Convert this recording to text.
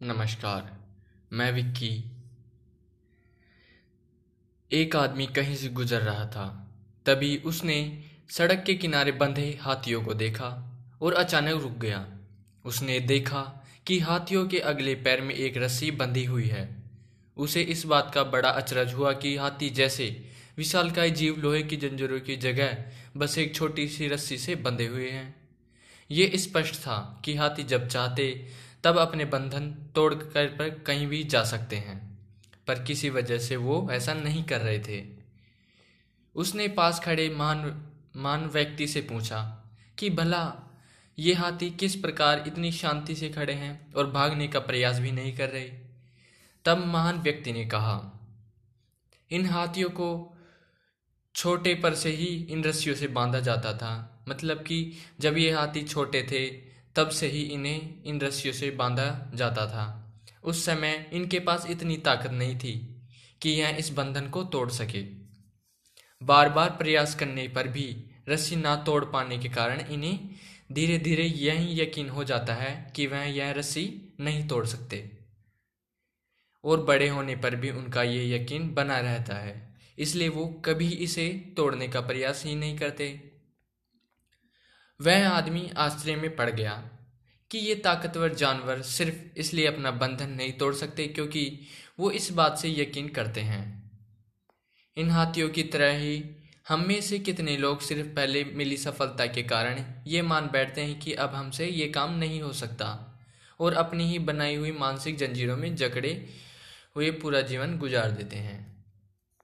नमस्कार, मैं विक्की। एक आदमी कहीं से गुजर रहा था, तभी उसने सड़क के किनारे बंधे हाथियों को देखा और अचानक रुक गया। उसने देखा कि हाथियों के अगले पैर में एक रस्सी बंधी हुई है। उसे इस बात का बड़ा अचरज हुआ कि हाथी जैसे विशालकाय जीव लोहे की जंजीरों की जगह बस एक छोटी सी रस्सी से बंधे हुए हैं। ये स्पष्ट था कि हाथी जब चाहते तब अपने बंधन तोड़ कर पर कहीं भी जा सकते हैं। पर किसी वजह से वो ऐसा नहीं कर रहे थे। उसने पास खड़े मान मान व्यक्ति से पूछा कि, भला, ये हाथी किस प्रकार इतनी शांति से खड़े हैं और भागने का प्रयास भी नहीं कर रहे? तब महान व्यक्ति ने कहा, इन हाथियों को छोटे पर से ही इन रस्सियों से बांधा जाता था। मतलब कि जब ये हाथी छोटे थे तब से ही इन्हें इन रस्सियों से बांधा जाता था। उस समय इनके पास इतनी ताकत नहीं थी कि यह इस बंधन को तोड़ सके। बार बार प्रयास करने पर भी रस्सी ना तोड़ पाने के कारण इन्हें धीरे धीरे यही यकीन हो जाता है कि वह यह रस्सी नहीं तोड़ सकते। और बड़े होने पर भी उनका ये यकीन बना रहता है, इसलिए वो कभी इसे तोड़ने का प्रयास ही नहीं करते। वह आदमी आश्चर्य में पड़ गया। कि ये ताकतवर जानवर सिर्फ़ इसलिए अपना बंधन नहीं तोड़ सकते क्योंकि वो इस बात से यकीन करते हैं। इन हाथियों की तरह ही हम में से कितने लोग सिर्फ़ पहले मिली सफलता के कारण ये मान बैठते हैं कि अब हमसे ये काम नहीं हो सकता और अपनी ही बनाई हुई मानसिक जंजीरों में जकड़े हुए पूरा जीवन गुजार देते हैं।